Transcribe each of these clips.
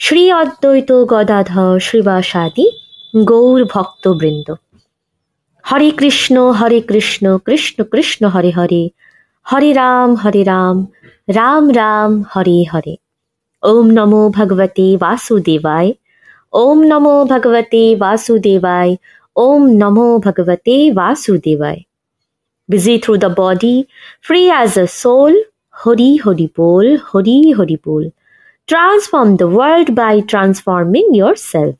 শ্রী অদ্বৈত গদাধর শ্রীবাসাদি গৌর ভক্তবৃন্দ। হরে কৃষ্ণ হরে কৃষ্ণ কৃষ্ণ কৃষ্ণ হরে হরে। হরে রাম হরে রাম রাম রাম হরে হরে। ওম নমো ভগবতে বাসুদেবায় ওম নমো ভগবতে বাসুদেবায় ওম নমো ভগবতে বাসুদেবায়। Busy through the body, free as a soul, Hari Hari Bol, Hari Hari Bol. Transform world by transforming transforming self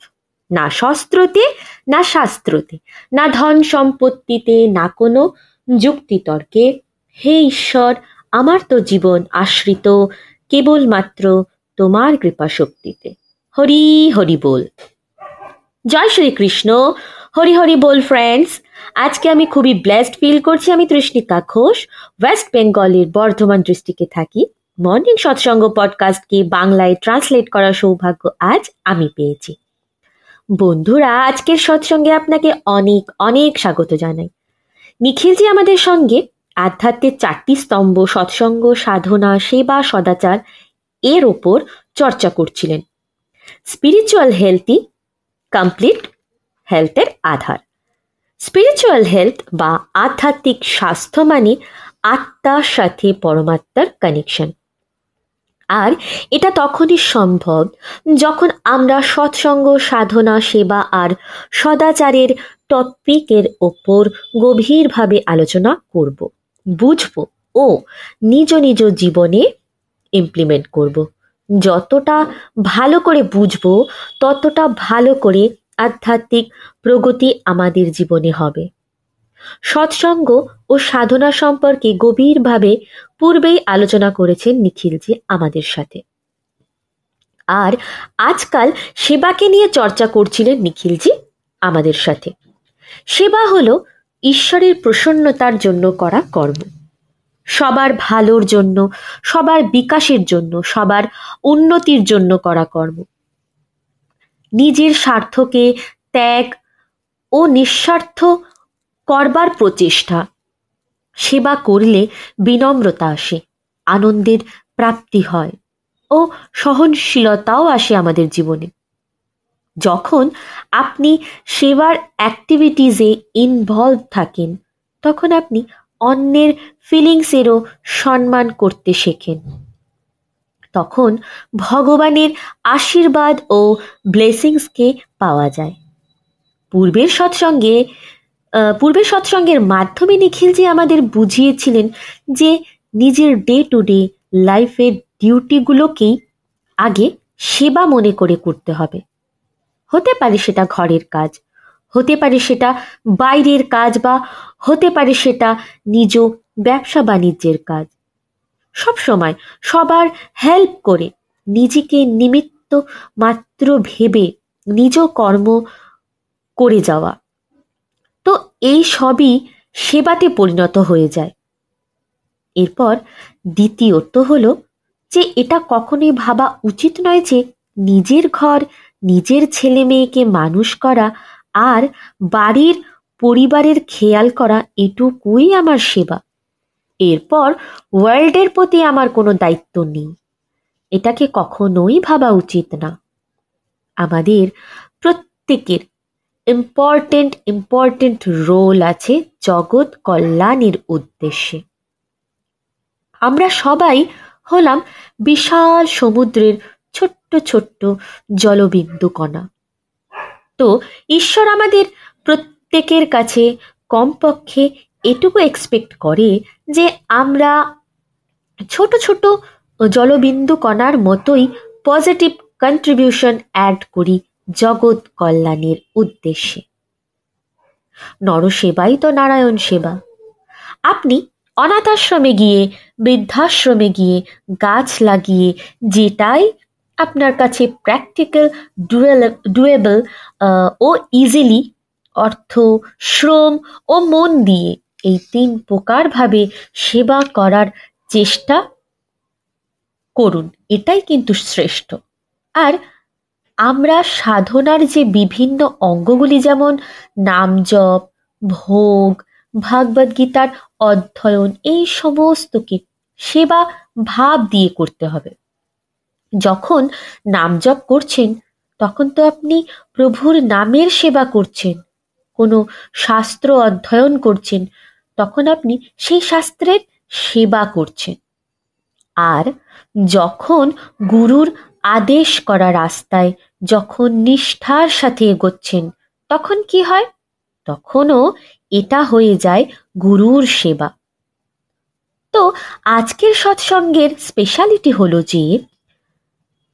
না শস্ত্রতে, না শাস্ত্রতে, না ধন সম্পত্তিতে, না কোনো যুক্তিতর্কে। হে ঈশ্বর, আমার তো জীবন আশ্রিত, কেবলমাত্র তোমার কৃপা শক্তিতে হরি হরি বল। জয় শ্রীকৃষ্ণ। হরি হরি বল ফ্রেন্ডস আজকে আমি খুবই ব্লেসড ফিল করছি। আমি তৃষ্ণিকা ঘোষ ওয়েস্ট বেঙ্গলের বর্ধমান ডিস্ট্রিক্টে থাকি। মর্নিং সৎসঙ্গ পডকাস্টকে বাংলায় ট্রান্সলেট করার সৌভাগ্য আজ আমি পেয়েছি। বন্ধুরা, আজকের সৎসঙ্গে আপনাকে অনেক অনেক স্বাগত জানাই। নিখিলজি আমাদের সঙ্গে আধ্যাত্মের চারটি স্তম্ভ, সৎসঙ্গ, সাধনা, সেবা, সদাচার এর ওপর চর্চা করছিলেন। স্পিরিচুয়াল হেলথই কমপ্লিট হেলথের আধার। স্পিরিচুয়াল হেলথ বা আধ্যাত্মিক স্বাস্থ্য মানে আত্মার সাথে পরমাত্মার কানেকশন আর এটা তখনই সম্ভব যখন আমরা সৎসঙ্গ, সাধনা, সেবা আর সদাচারের টপিকের ওপর গভীরভাবে আলোচনা করব, বুঝব ও নিজ নিজ জীবনে ইমপ্লিমেন্ট করব। যতটা ভালো করে বুঝব, ততটা ভালো করে আধ্যাত্মিক প্রগতি আমাদের জীবনে হবে। সৎসঙ্গ ও সাধনা সম্পর্কে গভীরভাবে পূর্বেই আলোচনা করেছেন নিখিলজি আমাদের সাথে। আর আজকাল সেবাকে নিয়ে চর্চা করছিলেন নিখিলজি আমাদের সাথে। সেবা হলো ঈশ্বরের প্রসন্নতার জন্য করা কর্ম। সবার ভালোর জন্য, সবার বিকাশের জন্য, সবার উন্নতির জন্য করা কর্ম। নিজের স্বার্থকে ত্যাগ ও নিঃস্বার্থ করবার প্রচেষ্টা। সেবা করলে বিনম্রতা আসে, আনন্দের প্রাপ্তি হয় ও সহনশীলতাও আসে আমাদের জীবনে। যখন আপনি সেবার অ্যাক্টিভিটিসে ইনভলভ থাকেন, তখন আপনি অন্যের ফিলিংসেরও সম্মান করতে শেখেন। তখন ভগবানের আশীর্বাদ ও ব্লেসিংসকে পাওয়া যায়। পূর্বের সৎসঙ্গে পূর্বের সৎসঙ্গের মাধ্যমে নিখিলজি আমাদের বুঝিয়েছিলেন যে নিজের ডে টু ডে লাইফের ডিউটিগুলোকেই আগে সেবা মনে করে করতে হবে। হতে পারে সেটা ঘরের কাজ, হতে পারে সেটা বাইরের কাজ বা হতে পারে সেটা নিজ ব্যবসা বাণিজ্যের কাজ। সব সময় সবার হেল্প করে নিজেকে নিমিত্ত মাত্র ভেবে নিজ কর্ম করে যাওয়া। এই সবই সেবাতে পরিণত হয়ে যায়। এরপর দ্বিতীয়ত হলো যে এটা কখনোই ভাবা উচিত নয় যে নিজের ঘর, নিজের ছেলে মেয়েকে মানুষ করা আর বাড়ির পরিবারের খেয়াল করা এটুকুই আমার সেবা। এরপর ওয়ার্ল্ডের প্রতি আমার কোনো দায়িত্ব নেই। এটাকে কখনোই ভাবা উচিত না। আমাদের প্রত্যেকের ইম্পর্টেন্ট ইম্পর্টেন্ট রোল আছে জগৎ কল্যাণের উদ্দেশ্যে। আমরা সবাই হলাম বিশাল সমুদ্রের ছোট্ট ছোট্ট জলবিন্দু কণা তো ঈশ্বর আমাদের প্রত্যেকের কাছে কমপক্ষে এটুকু এক্সপেক্ট করে যে আমরা ছোট ছোট জলবিন্দু কণার মতোই পজিটিভ কন্ট্রিবিউশন অ্যাড করি জগৎ কল্যাণের উদ্দেশ্যে। নরসেবাই তো নারায়ণ সেবা। আপনি অনাথ আশ্রমে গিয়ে, বৃদ্ধাশ্রমে গিয়ে গাছ লাগিয়ে, যেটাই আপনার কাছে প্র্যাকটিক্যাল ডুয়েল ডুয়েবল ও ইজিলি অর্থ, শ্রম ও মন দিয়ে এই তিন প্রকারভাবে সেবা করার চেষ্টা করুন। এটাই কিন্তু শ্রেষ্ঠ। আর আমরা সাধনার যে বিভিন্ন অঙ্গগুলি যেমন নাম জপ, ভোগ, ভাগবত গীতার অধ্যয়ন, এই সমস্তকে সেবা ভাব দিয়ে করতে হবে। যখন নাম জপ করছেন, তখন তো আপনি প্রভুর নামের সেবা করছেন, কোনো শাস্ত্র অধ্যয়ন করছেন, তখন আপনি সেই শাস্ত্রের সেবা করছেন। আর যখন গুরুর আদেশ করা রাস্তায় যখন নিষ্ঠার সাথে এগোচ্ছেন, তখন কি হয়? তখনও এটা হয়ে যায় গুরুর সেবা। তো আজকের সৎসঙ্গের স্পেশালিটি হলো যে,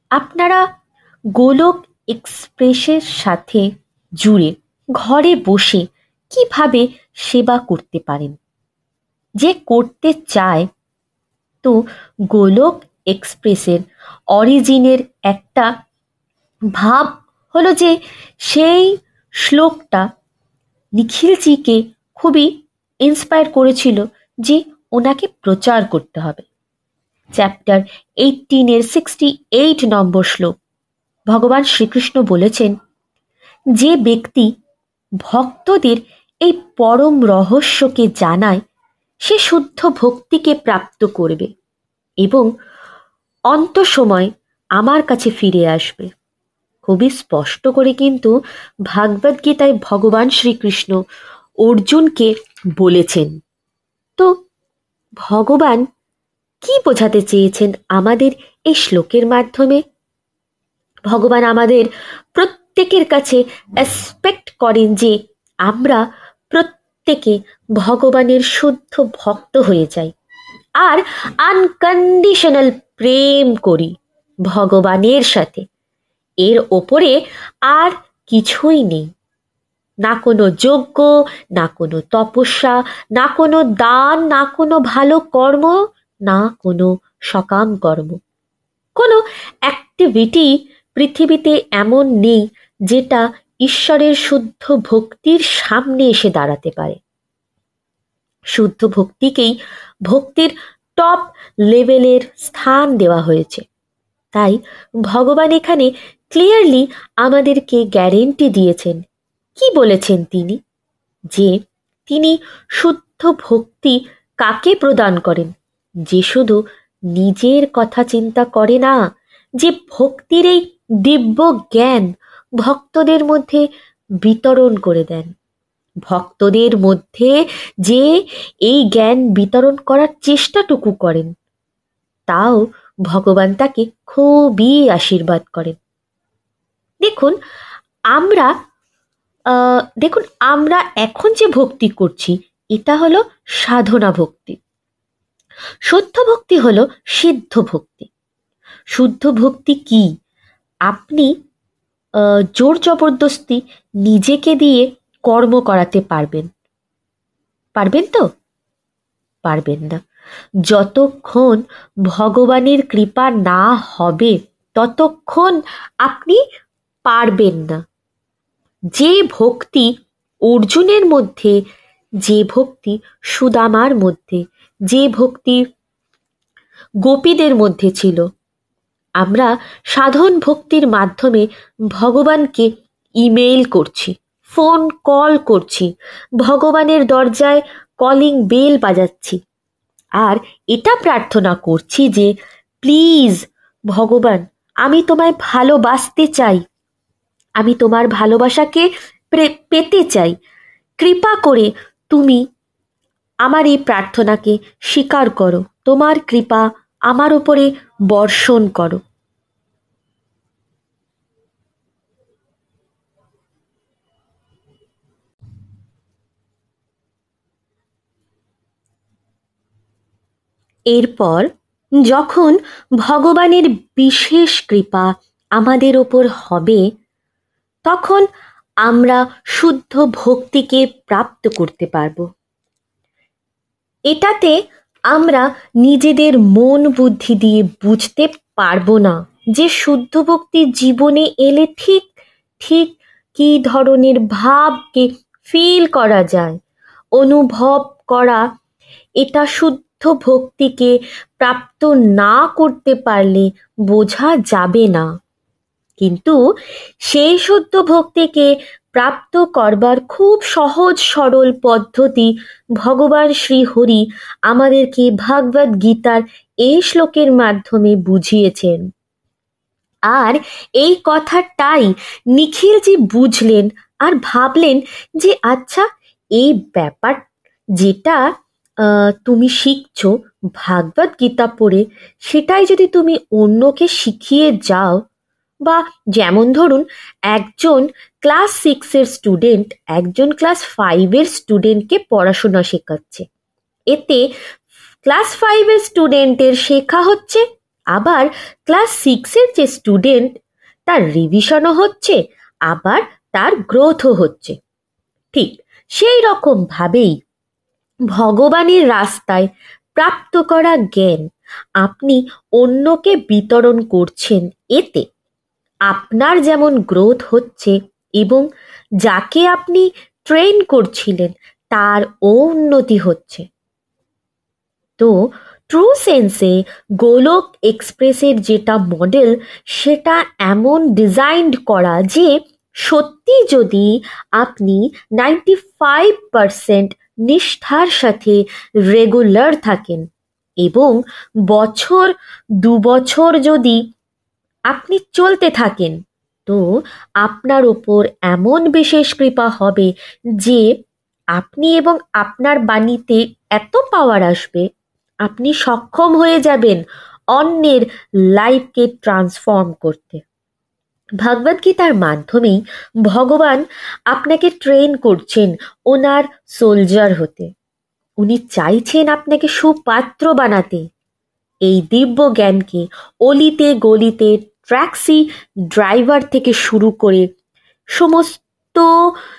আপনারা গোলক এক্সপ্রেসের সাথে জুড়ে ঘরে বসে কীভাবে সেবা করতে পারেন? যে করতে চায়, তো গোলক এক্সপ্রেসের অরিজিনের একটা ভাব হলো যে সেই শ্লোকটা নিখিলজিকে খুবই ইন্সপায়ার করেছিল যে ওনাকে প্রচার করতে হবে। চ্যাপ্টার এইটিনের সিক্সটি এইট নম্বর শ্লোক। ভগবান শ্রীকৃষ্ণ বলেছেন, যে ব্যক্তি ভক্তদের এই পরম রহস্যকে জানায়, সে শুদ্ধ ভক্তিকে প্রাপ্ত করবে এবং অন্ত সময় আমার কাছে ফিরে আসবে। খুবই স্পষ্ট করে কিন্তু ভাগবত গীতায় ভগবান শ্রীকৃষ্ণ অর্জুনকে বলেছেন। তো ভগবান কি বোঝাতে চেয়েছেন আমাদের এই শ্লোকের মাধ্যমে? ভগবান আমাদের প্রত্যেকের কাছে এক্সপেক্ট করেন যে আমরা প্রত্যেকে ভগবানের শুদ্ধ ভক্ত হয়ে যাই আর আনকন্ডিশনাল প্রেম করি ভগবানের সাথে। এর ওপরে আর কিছুই নেই। না কোনো যজ্ঞ, না কোনো তপস্যা, না কোনো দান, না কোনো ভালো কর্ম, না কোনো সকাম কর্ম। কোনো অ্যাক্টিভিটি পৃথিবীতে এমন নেই যেটা ঈশ্বরের শুদ্ধ ভক্তির সামনে এসে দাঁড়াতে পারে। শুদ্ধ ভক্তিকেই ভক্তির টপ লেভেলের স্থান দেওয়া হয়েছে। তাই ভগবান এখানে ক্লিয়ারলি আমাদেরকে গ্যারেন্টি দিয়েছেন। কি বলেছেন তিনি? যে তিনি শুদ্ধ ভক্তি কাকে প্রদান করেন? যে শুধু নিজের কথা চিন্তা করে না, যে ভক্তির এই দিব্য জ্ঞান ভক্তদের মধ্যে বিতরণ করে দেন। ভক্তদের মধ্যে যে এই জ্ঞান বিতরণ করার চেষ্টাটুকু করেন, তাও ভগবান তাকে খুবই আশীর্বাদ করেন। দেখুন, আমরা দেখুন, আমরা এখন যে ভক্তি করছি, এটা হলো সাধনা ভক্তি। শুদ্ধ ভক্তি হলো সিদ্ধ ভক্তি। শুদ্ধ ভক্তি কি? আপনি জোর জবরদস্তি নিজেকে দিয়ে কর্ম করাতে পারবেন। পারবেন তো? পারবেন না। যতক্ষণ ভগবানের কৃপা না হবে, ততক্ষণ আপনি পারবেন না। যে ভক্তি অর্জুনের মধ্যে, যে ভক্তি সুদামার মধ্যে, যে ভক্তি গোপীদের মধ্যে ছিল, আমরা সাধন ভক্তির মাধ্যমে ভগবানকে ইমেইল করছি, ফোন কল করছি, ভগবানের দরজায় কলিং বেল বাজাচ্ছি। আর এটা প্রার্থনা করছি যে, প্লিজ ভগবান, আমি তোমায় ভালোবাসতে চাই। আমি তোমার ভালোবাসাকে পেতে চাই। কৃপা করে তুমি আমার এই প্রার্থনাকে স্বীকার করো। তোমার কৃপা আমার উপরে বর্ষণ করো। এরপর যখন ভগবানের বিশেষ কৃপা আমাদের ওপর হবে তখন আমরা শুদ্ধ ভক্তিকে প্রাপ্ত করতে পারব। এটাতে আমরা নিজেদের মন বুদ্ধি দিয়ে বুঝতে পারব না যে শুদ্ধ ভক্তি জীবনে এলে ঠিক ঠিক কি ধরনের ভাবকে ফিল করা যায়, অনুভব করা, এটা শুদ্ধ ভক্তিকে প্রাপ্ত না করতে পারলে বোঝা যাবে না। কিন্তু সেই শুদ্ধ ভক্তিকে প্রাপ্ত করবার খুব সহজ সরল পদ্ধতি ভগবান শ্রীহরি আমাদেরকে ভাগবত গীতার এই শ্লোকের মাধ্যমে বুঝিয়েছেন। আর এই কথাটাই নিখিলজি বুঝলেন আর ভাবলেন যে আচ্ছা এই ব্যাপার যেটা তুমি শিখছো ভাগবত গীতা পড়ে, সেটাই যদি তুমি অন্যকে শিখিয়ে যাও বা যেমন ধরুন, একজন ক্লাস সিক্সের স্টুডেন্ট একজন ক্লাস ফাইভের স্টুডেন্টকে পড়াশোনা শেখাচ্ছে। এতে ক্লাস ফাইভের স্টুডেন্টের শেখা হচ্ছে, আবার ক্লাস সিক্সের যে স্টুডেন্ট তার রিভিশনও হচ্ছে, আবার তার গ্রোথও হচ্ছে। ঠিক সেই রকমভাবেই ভগবানের রাস্তায় প্রাপ্ত করা জ্ঞান আপনি অন্যকে বিতরণ করছেন, এতে আপনার যেমন গ্রোথ হচ্ছে এবং যাকে আপনি ট্রেন করছিলেন, তার উন্নতি হচ্ছে। তো ট্রু সেন্সে গোলক এক্সপ্রেসের যেটা মডেল, সেটা এমন ডিজাইন্ড করা যে সত্যি যদি আপনি নাইনটি ফাইভ পারসেন্ট নিষ্ঠার সাথে রেগুলার থাকেন এবং বছর, দু বছর যদি আপনি চলতে থাকেন, তো আপনার ওপর এমন বিশেষ কৃপা হবে যে আপনি এবং আপনার বাণীতে এত পাওয়ার আসবে, আপনি সক্ষম হয়ে যাবেন অন্যের লাইফকে ট্রান্সফর্ম করতে। ভগবদ্গীতার মাধ্যমেই ভগবান আপনাকে ট্রেন করছেন ওনার সোলজার হতে। উনি চাইছেন আপনাকে সুপাত্র বানাতে। এই দিব্য জ্ঞানকে অলিতে গলিতে ট্যাক্সি ড্রাইভার থেকে শুরু করে সমস্ত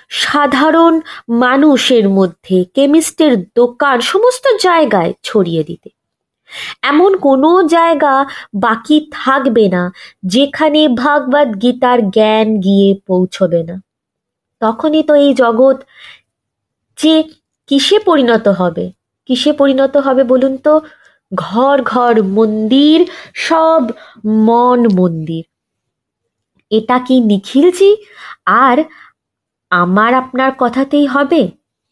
সাধারণ মানুষের মধ্যে, কেমিস্টের দোকান, সমস্ত জায়গায় ছড়িয়ে দিতে। এমন কোনো জায়গা বাকি থাকবে না, যেখানে ভাগবত গীতার জ্ঞান গিয়ে পৌঁছবে না। তখনই তো এই জগৎ যে কিসে পরিণত হবে? কিসে পরিণত হবে বলুন তো? ঘর ঘর মন্দির, সব মন মন্দির। এটা কি নিখিলজি? আর আমার আপনার কথাতেই হবে,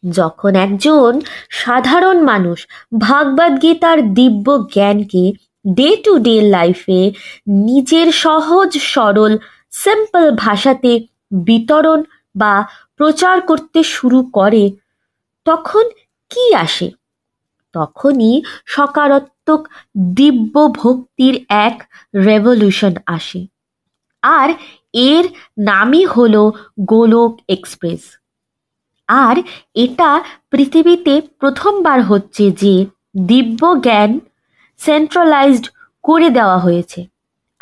যখন একজন সাধারণ মানুষ ভাগবত গীতার দিব্য জ্ঞানকে ডে টু ডে লাইফে নিজের সহজ, সরল সিম্পল ভাষাতে বিতরণ বা প্রচার করতে শুরু করে, তখন কি আসে? তখনই সকারাত্মক দিব্য ভক্তির এক রেভলিউশন আসে। আর এর নামই হল গোলক এক্সপ্রেস আর এটা পৃথিবীতে প্রথমবার হচ্ছে যে দিব্য জ্ঞান সেন্ট্রালাইজড করে দেওয়া হয়েছে।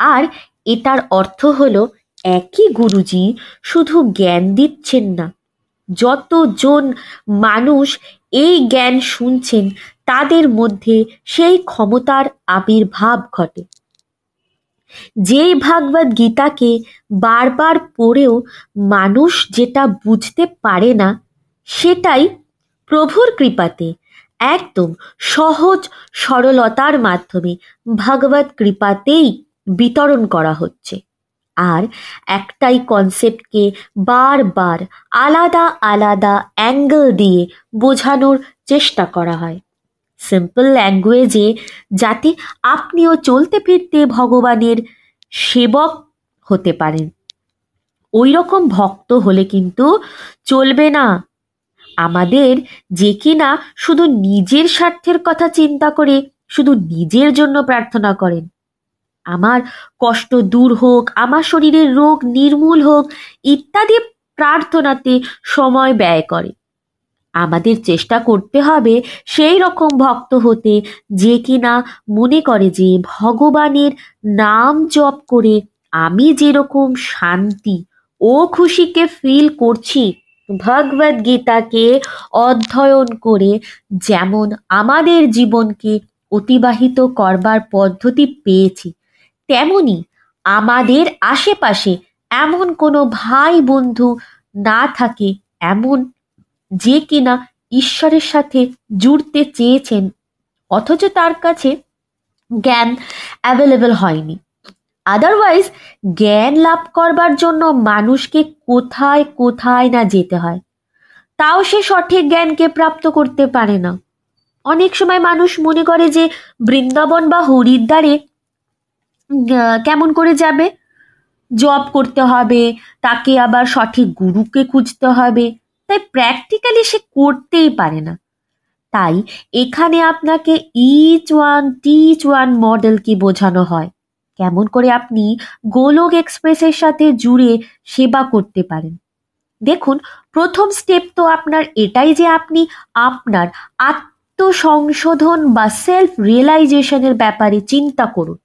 আর এটার অর্থ হলো একই গুরুজি শুধু জ্ঞান দিচ্ছেন না। যতজন মানুষ এই জ্ঞান শুনছেন তাদের মধ্যে সেই ক্ষমতার আবির্ভাব ঘটে। যেই ভাগবত গীতাকে বারবার পড়েও মানুষ যেটা বুঝতে পারে না, সেটাই প্রভুর কৃপাতে একদম সহজ সরলতার মাধ্যমে ভগবত কৃপাতেই বিতরণ করা হচ্ছে। আর একটাই কনসেপ্টকে বারবার আলাদা আলাদা অ্যাঙ্গেল দিয়ে বোঝানোর চেষ্টা করা হয়। সিম্পল ল্যাঙ্গুয়েজে যাতে আপনিও চলতে ফিরতে ভগবানের সেবক হতে পারেন। ওই রকম ভক্ত হলে কিন্তু চলবে না। আমাদের যে কিনা শুধু নিজের স্বার্থের কথা চিন্তা করে শুধু নিজের জন্য প্রার্থনা করেন। আমার কষ্ট দূর হোক, আমার শরীরের রোগ নির্মূল হোক, ইত্যাদি প্রার্থনাতে সময় ব্যয় করে। আমাদের চেষ্টা করতে হবে সেই রকম ভক্ত হতে যে কিনা মনে করে যে ভগবানের নাম জপ করে আমি যেরকম শান্তি, ও খুশিকে ফিল করছি ভগবদ গীতাকে অধ্যয়ন করে যেমন আমাদের জীবনকে অতিবাহিত করবার পদ্ধতি পেয়েছি, তেমনি আমাদের আশেপাশে এমন কোনো ভাই বন্ধু না থাকে, এমন যে কিনা ঈশ্বরের সাথে জুড়তে চেয়েছেন, অথচ তার কাছে জ্ঞান অ্যাভেলেবেল হয়নি। আদারওয়াইজ জ্ঞান লাভ করবার জন্য মানুষকে কোথায় কোথায় না যেতে হয়। তাও সে সঠিক জ্ঞানকে প্রাপ্ত করতে পারে না। অনেক সময় মানুষ মনে করে যে বৃন্দাবন বা হরিদ্বারে কেমন করে যাবে? জব করতে হবে, তাকে আবার সঠিক গুরুকে খুঁজতে হবে। তাই প্র্যাকটিক্যালি সে করতেই পারে না। তাই এখানে আপনাকে ইচ ওয়ান টিচ ওয়ান মডেলকে বোঝানো হয়। কেমন করে আপনি গোলক এক্সপ্রেসের সাথে জুড়ে সেবা করতে পারেন। দেখুন, প্রথম স্টেপ তো আপনার এটাই যে আপনি আপনার আত্মসংশোধন বা সেলফ রিয়েলাইজেশনের ব্যাপারে চিন্তা করুন।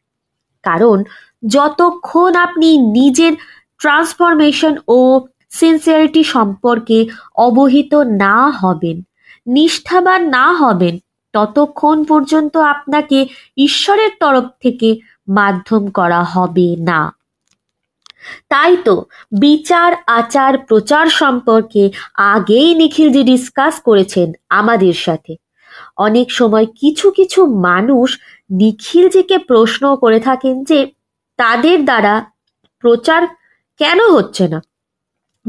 কারণ যতক্ষণ আপনি নিজের ট্রান্সফরমেশন ও সিনসিয়ারিটি সম্পর্কে অবহিত না হবেন, নিষ্ঠাবান না হবেন, ততক্ষণ পর্যন্ত আপনাকে ঈশ্বরের তরফ থেকে মাধ্যম করা হবে না। তাই তো বিচার, আচার, প্রচার সম্পর্কে আগেই নিখিলজি ডিসকাস করেছেন আমাদের সাথে। অনেক সময় কিছু কিছু মানুষ নিখিলজিকে প্রশ্ন করে থাকেন যে তাদের দ্বারা প্রচার কেন হচ্ছে না?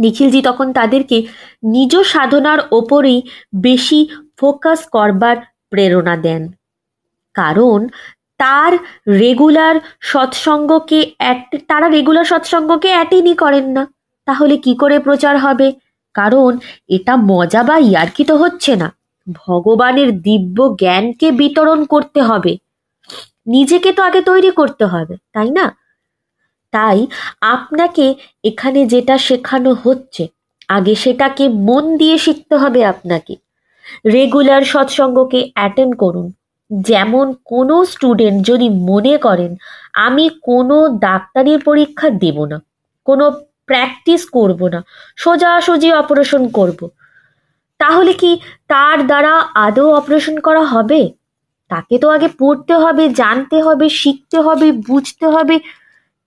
নিখিলজি তখন তাদেরকে নিজ সাধনার ওপরেই বেশি ফোকাস করবার প্রেরণা দেন। কারণ তার রেগুলার সৎসঙ্গকে তারা রেগুলার সৎসঙ্গকে অ্যাটেনই করেন না। তাহলে কি করে প্রচার হবে? কারণ এটা মজা বা ইয়ার্কি তো হচ্ছে না। ভগবানের দিব্য জ্ঞানকে বিতরণ করতে হবে। নিজেকে তো আগে তৈরি করতে হবে, তাই না? তাই আপনাকে এখানে যেটা শেখানো হচ্ছে, আগে সেটাকে মন দিয়ে শিখতে হবে আপনাকে। রেগুলার সৎসঙ্গকে অ্যাটেন্ড করুন। যেমন কোনো স্টুডেন্ট যদি মনে করেন, আমি কোনো ডাক্তারি পরীক্ষা দেব না, কোনো প্র্যাকটিস করব না, সোজাসুজি অপারেশন করব। তাহলে কি তার দ্বারা আদৌ অপারেশন করা হবে? তাকে তো আগে পড়তে হবে, জানতে হবে, শিখতে হবে, বুঝতে হবে।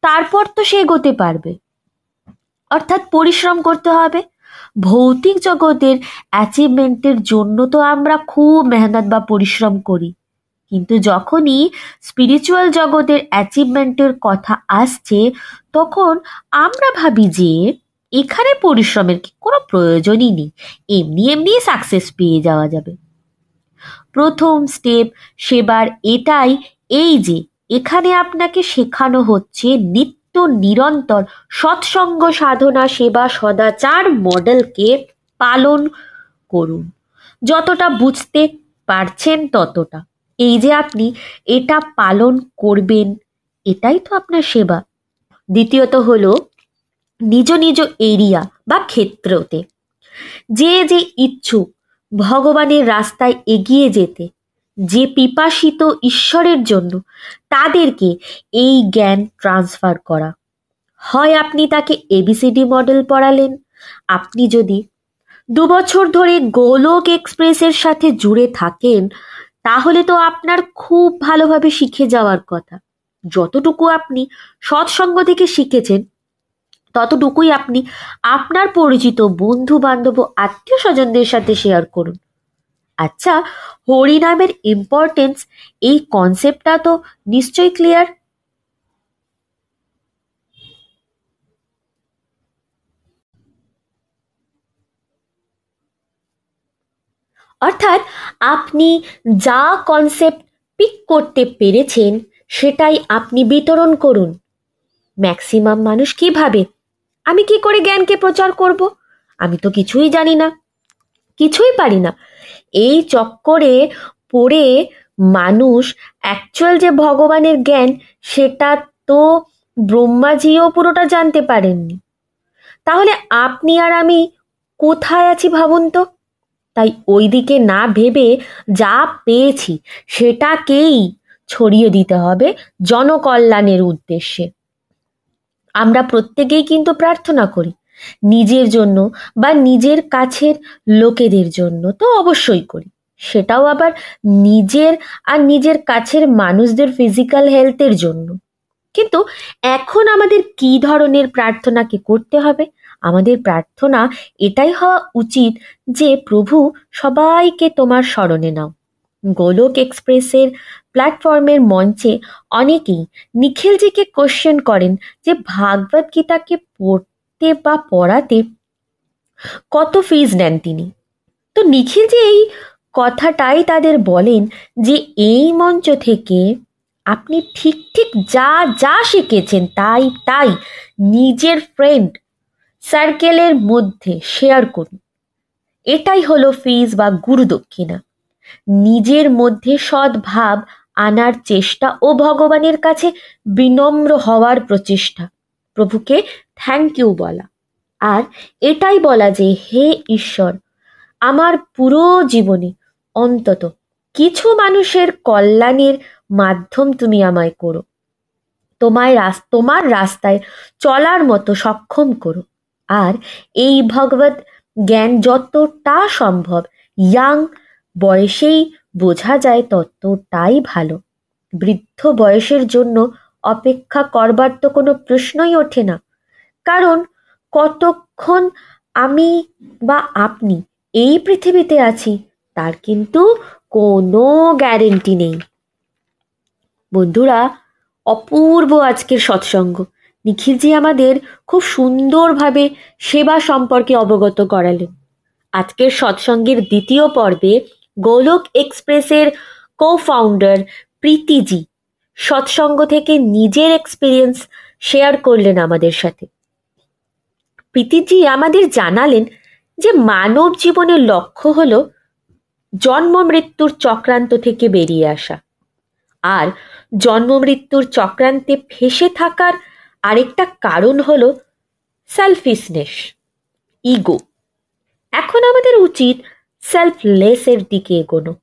তারপর তো সে এগোতে পারবে। অর্থাৎ পরিশ্রম করতে হবে। ভৌতিক জগতের অ্যাচিভমেন্টের জন্য তো আমরা খুব মেহনত বা পরিশ্রম করি। কিন্তু যখনই স্পিরিচুয়াল জগতের অ্যাচিভমেন্টের কথা আসছে, তখন আমরা ভাবি যে এখানে পরিশ্রমের কোনো প্রয়োজনই নেই। এমনি এমনি সাকসেস পেয়ে যাওয়া যাবে। প্রথম স্টেপ সেবার এটাই, এই যে এখানে আপনাকে শেখানো হচ্ছে নিত্য নিরন্তর সৎসঙ্গ সাধনা সেবা সদাচার মডেলকে পালন করুন। যতটা বুঝতে পারছেন ততটা। এই যে আপনি এটা পালন করবেন, এটাই তো আপনার সেবা। দ্বিতীয়ত হলো নিজ নিজ এরিয়া বা ক্ষেত্রতে। যে যে ইচ্ছুক, ভগবানের রাস্তায় এগিয়ে যেতে যে পিপাসিত ঈশ্বরের জন্য তাদেরকে এই জ্ঞান ট্রান্সফার করা। হয় আপনি তাকে এবিসিডি মডেল পড়ালেন, আপনি যদি দু বছর ধরে গোলক এক্সপ্রেসের সাথে জুড়ে থাকেন, তাহলে তো আপনার খুব ভালোভাবে শিখে যাওয়ার কথা। যতটুকু আপনি সৎসঙ্গ থেকে শিখেছেন, ততটুকুই আপনি আপনার পরিচিত বন্ধু বান্ধব আত্মীয় স্বজনদের সাথে শেয়ার করুন। আচ্ছা হরিনামের ইম্পর্টেন্স এই কনসেপ্টটা তো নিশ্চয়ই ক্লিয়ার অর্থাৎ আপনি যা কনসেপ্ট পিক করতে পেরেছেন, সেটাই আপনি বিতরণ করুন। ম্যাক্সিমাম মানুষ কি ভাবে? আমি কি করে জ্ঞানকে প্রচার করব? আমি তো কিছুই জানি না। কিছুই পারি না। এই চক্করে পড়ে মানুষ অ্যাকচুয়াল যে ভগবানের জ্ঞান, সেটা তো ব্রহ্মাজিও পুরোটা জানতে পারেননি। তাহলে আপনি আর আমি কোথায় আছি ভাবুন তো? তাই ওই দিকে না ভেবে যা পেয়েছি, সেটাকেই ছড়িয়ে দিতে হবে জনকল্যাণের উদ্দেশ্যে। আমরা প্রত্যেকেই কিন্তু প্রার্থনা করি নিজের জন্য বা নিজের কাছের লোকেদের জন্য তো অবশ্যই করি। সেটাও আবার নিজের আর নিজের কাছের মানুষদের ফিজিক্যাল হেলথের জন্য। কিন্তু এখন আমাদের কি ধরনের প্রার্থনাকে করতে হবে? আমাদের প্রার্থনা এটাই হওয়া উচিত যে, প্রভু, সবাইকে তোমার স্মরণে নাও। গোলক এক্সপ্রেসের প্ল্যাটফর্মের মঞ্চে অনেকেই নিখিলজিকে কোশ্চেন করেন যে, ভাগবত গীতাকে পড়তে বা পড়াতে কত ফিজ নেন তিনি? তো নিখিল যে এই কথাটাই তাদের বলেন যে এই মঞ্চ থেকে আপনি ঠিক ঠিক যা যা শিখেছেন তাই তাই নিজের ফ্রেন্ড সার্কেলের মধ্যে শেয়ার করুন। এটাই হলো ফিজ বা গুরু দক্ষিণা। নিজের মধ্যে সদ্ভাব আনার চেষ্টা ও ভগবানের কাছে বিনম্র হওয়ার প্রচেষ্টা। প্রভুকে থ্যাংক ইউ বলা। আর এটাই বলা যে, হে ঈশ্বর, আমার পুরো জীবনে অন্তত কিছু মানুষের কল্যাণের মাধ্যম তুমি আমায় করো। তোমায় রাস, তোমার রাস্তায় চলার মতো সক্ষম করো। আর এই ভগবত জ্ঞান যতটা সম্ভব ইয়াং বয়সেই বোঝা যায় ততটাই ভালো। বৃদ্ধ বয়সের জন্য অপেক্ষা করবার তো কোনো প্রশ্নই ওঠে না। কারণ কতক্ষণ আমি বা আপনি এই পৃথিবীতে আছি, তার কিন্তু কোনো গ্যারেন্টি নেই। বন্ধুরা, অপূর্ব আজকের সৎসঙ্গ। নিখিলজি আমাদের খুব সুন্দরভাবে সেবা সম্পর্কে অবগত করালেন। আজকের সৎসঙ্গের দ্বিতীয় পর্বে গোলক এক্সপ্রেসের কো ফাউন্ডার প্রীতিজি সৎসঙ্গ থেকে নিজের এক্সপিরিয়েন্স শেয়ার করলেন আমাদের সাথে। প্রীতিজি আমাদের জানালেন যে মানব জীবনের লক্ষ্য হল জন্ম মৃত্যুর চক্রান্ত থেকে বেরিয়ে আসা। আর জন্ম মৃত্যুর চক্রান্তে ফেসে থাকার আরেকটা কারণ হল সেলফিসনেস ইগো এখন আমাদের উচিত সেলফলেসের দিকে এগোনো।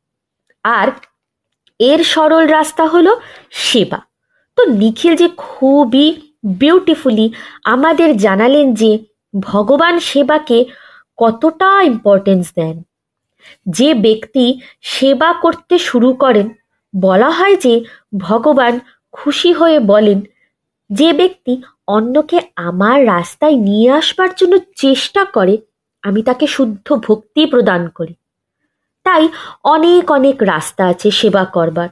আর এর সরল রাস্তা হলো সেবা তো নিখিল যে খুবই বিউটিফুলি আমাদের জানালেন যে ভগবান সেবাকে কতটা ইম্পর্টেন্স দেন। যে ব্যক্তি সেবা করতে শুরু করেন, বলা হয় যে ভগবান খুশি হয়ে বলেন, যে ব্যক্তি অন্যকে আমার রাস্তায় নিয়ে আসবার জন্য চেষ্টা করে, আমি তাকে শুদ্ধ ভক্তি প্রদান করি। তাই অনেক অনেক রাস্তা আছে সেবা করবার।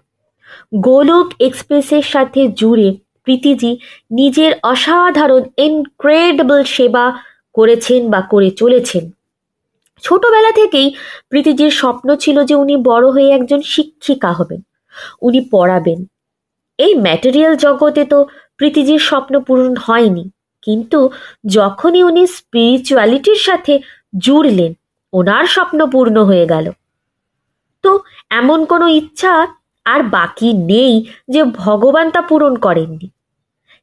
গোলক এক্সপ্রেসের সাথে জুড়ে প্রীতিজি নিজের অসাধারণ ইনক্রেডিবল সেবা করেছেন বা করে চলেছেন। ছোটবেলা থেকেই প্রীতিজির স্বপ্ন ছিল যে উনি বড় হয়ে একজন শিক্ষিকা হবেন, উনি পড়াবেন। এই ম্যাটেরিয়াল জগতে তো প্রীতিজির স্বপ্ন পূরণ হয়নি, কিন্তু যখনই উনি স্পিরিচুয়ালিটির সাথে জুড়লেন, ওনার স্বপ্ন পূর্ণ হয়ে গেল। তো এমন কোনো ইচ্ছা আর বাকি নেই যে ভগবান তা পূরণ করেননি।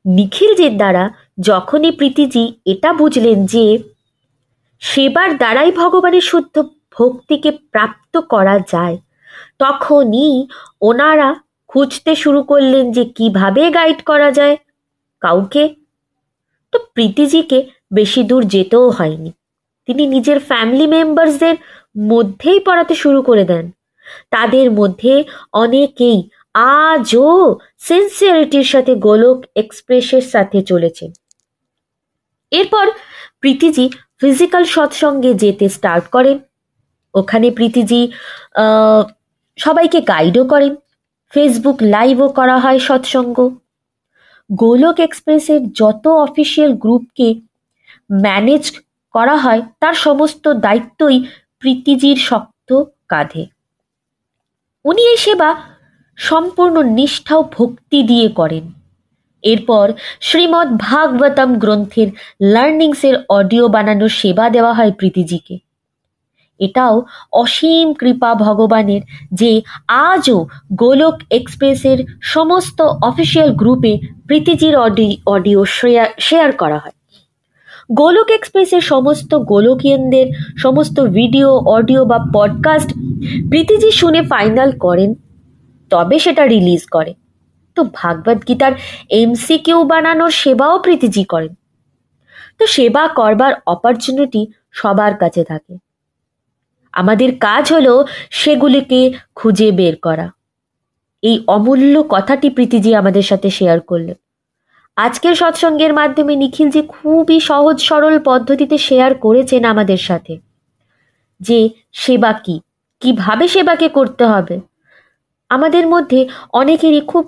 নিখিলজির দ্বারা যখনই প্রীতিজি এটা বুঝলেন যে সেবার দ্বারাই ভগবানের শুদ্ধ ভক্তিকে প্রাপ্ত করা যায়, তখনই ওনারা খুঁজতে শুরু করলেন যে কীভাবে গাইড করা যায় কাউকে। তো প্রীতিজিকে বেশি দূর যেতেও হয়নি। তিনি নিজের ফ্যামিলি মেম্বার্সদের মধ্যেই পড়াতে শুরু করে দেন। তাদের মধ্যে অনেকেই আজও সিনসিয়ারিটির সাথে গোলক এক্সপ্রেসের সাথে চলেছেন। এরপর প্রীতিজি ফিজিক্যাল সৎসঙ্গে যেতে স্টার্ট করেন। ওখানে প্রীতিজি সবাইকে গাইডও করেন। ফেসবুক লাইভও করা হয় সৎসঙ্গ। গোলক এক্সপ্রেসের যত অফিসিয়াল গ্রুপকে ম্যানেজ করা হয়, তার সমস্ত দায়িত্বই প্রীতিজির শক্ত কাঁধে। উনি এই সেবা সম্পূর্ণ নিষ্ঠা ও ভক্তি দিয়ে করেন। এরপর শ্রীমৎ ভাগবতম গ্রন্থের লার্নিংসের অডিও বানানোর সেবা দেওয়া হয় প্রীতিজিকে। এটাও অসীম কৃপা ভগবানের যে আজও গোলক এক্সপ্রেসের সমস্ত অফিসিয়াল গ্রুপে প্রীতিজির অডি, অডিও শেয়ার করা হয়। গোলক এক্সপ্রেসের সমস্ত গোলকিয়ানদের, সমস্ত ভিডিও, অডিও বা পডকাস্ট প্রীতিজি শুনে ফাইনাল করেন, তবে সেটা রিলিজ করে। তো ভাগবত গীতার এমসি এমসিকিউ বানানোর সেবাও প্রীতিজি করেন। তো সেবা করবার অপরচুনিটি সবার কাছে থাকে। আমাদের কাজ হলো সেগুলিকে খুঁজে বের করা। এই অমূল্য কথাটি প্রীতিজি আমাদের সাথে শেয়ার করলেন। আজকের সৎসঙ্গের মাধ্যমে নিখিল যে খুবই সহজ সরল পদ্ধতিতে শেয়ার করেছেন আমাদের সাথে। যে সেবা কি? কীভাবে সেবাকে করতে হবে? আমাদের মধ্যে অনেকেরই খুব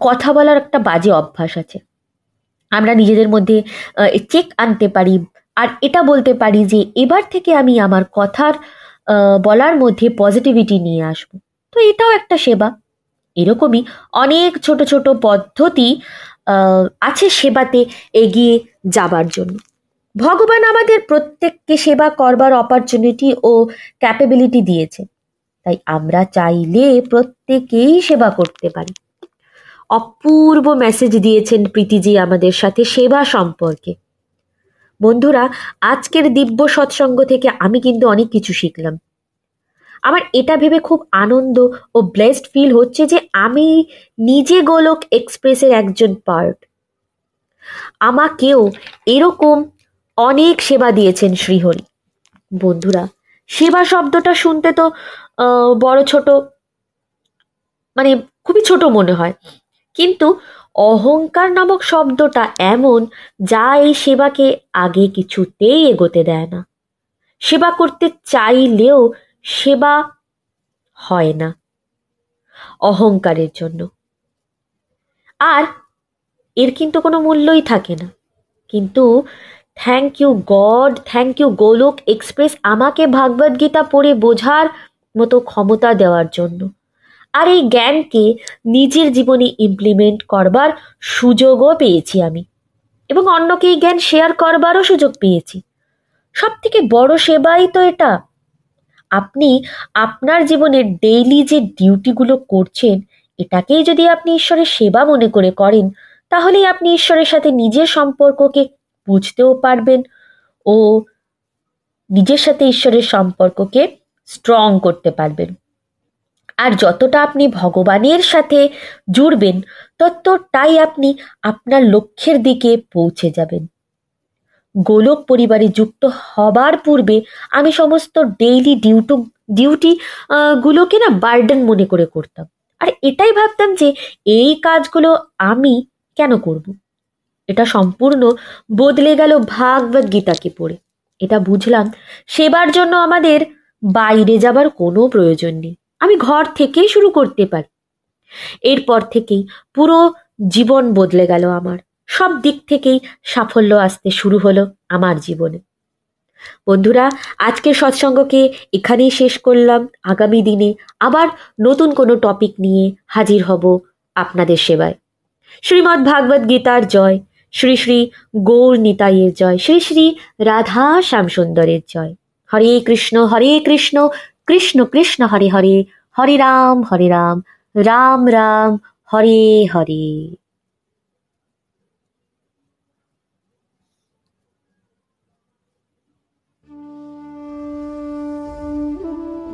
কথা বলার একটা বাজে অভ্যাস আছে। আমরা নিজেদের মধ্যে চেক আনতে পারি আর এটা বলতে পারি যে এবার থেকে আমি আমার কথার বলার মধ্যে পজিটিভিটি নিয়ে আসব। তো এটাও একটা সেবা। এরকমই অনেক ছোট ছোট পদ্ধতি আছে সেবাতে এগিয়ে যাবার জন্য। ভগবান আমাদের প্রত্যেককে সেবা করবার অপরচুনিটি ও ক্যাপাবিলিটি দিয়েছে। তাই আমরা চাইলে প্রত্যেকেই সেবা করতে পারি। অপূর্ব মেসেজ দিয়েছেন প্রীতিজি আমাদের সাথে সেবা সম্পর্কে। বন্ধুরা, আজকের দিব্য সৎসঙ্গ থেকে আমি কিন্তু অনেক কিছু শিখলাম। আমার এটা ভেবে খুব আনন্দ ও ব্লেসড ফিল হচ্ছে যে আমি নিজে গোলক এক্সপ্রেসের একজন পার্ট আমাকেও এরকম অনেক সেবা দিয়েছেন শ্রীহরি। বন্ধুরা, সেবা শব্দটা শুনতে তো বড় ছোট মানে খুবই ছোট মনে হয়। কিন্তু অহংকার নামক শব্দটা এমন যা এই সেবাকে আগে কিছুতেই এগোতে দেয় না। সেবা করতে চাইলেও সেবা হয় না অহংকারের জন্য। আর এর কিন্তু কোনো মূল্যই থাকে না। কিন্তু thank you God thank you Golok Express আমাকে ভাগবত গীতা পড়ে বোঝার মতো ক্ষমতা দেওয়ার জন্য। আর এই জ্ঞানকে নিজের জীবনে ইমপ্লিমেন্ট করবার সুযোগও পেয়েছি আমি। এবং অন্যকে এই জ্ঞান শেয়ার করবারও সুযোগ পেয়েছি। সব থেকে বড় সেবাই তো এটা। আপনি আপনার জীবনের ডেইলি যে ডিউটিগুলো করছেন, এটাকেই যদি আপনি ঈশ্বরের সেবা মনে করে করেন, তাহলেই আপনি ঈশ্বরের সাথে নিজের সম্পর্ককে বুঝতেও পারবেন ও নিজের সাথে ঈশ্বরের সম্পর্ককে স্ট্রং করতে পারবেন। আর যতটা আপনি ভগবানের সাথে জুড়বেন, ততটাই আপনি আপনার লক্ষ্যের দিকে পৌঁছে যাবেন। গোলক পরিবারে যুক্ত হবার পূর্বে আমি সমস্ত ডেইলি ডিউটি ডিউটি গুলোকে না বার্ডেন মনে করে করতাম। আর এটাই ভাবতাম যে এই কাজগুলো আমি কেন করব। এটা সম্পূর্ণ বদলে গেল ভাগবত গীতাকে পড়ে। এটা বুঝলাম, সেবার জন্য আমাদের বাইরে যাবার কোনো প্রয়োজন নেই। আমি ঘর থেকেই শুরু করতে পারি। এরপর থেকেই পুরো জীবন বদলে গেল আমার। সব দিক থেকেই সাফল্য আসতে শুরু হলো আমার জীবনে। বন্ধুরা, আজকের সৎসঙ্গকে এখানেই শেষ করলাম। আগামী দিনে আবার নতুন কোনো টপিক নিয়ে হাজির হব আপনাদের সেবায়। শ্রীমদ্ ভাগবত গীতার জয়, শ্রী শ্রী গৌর নিতাইয়ের জয়, শ্রী শ্রী রাধা শ্যামসুন্দরের জয়। হরে কৃষ্ণ হরে কৃষ্ণ কৃষ্ণ কৃষ্ণ, হরে হরে হরে রাম হরে রাম রাম রাম, হরে হরে।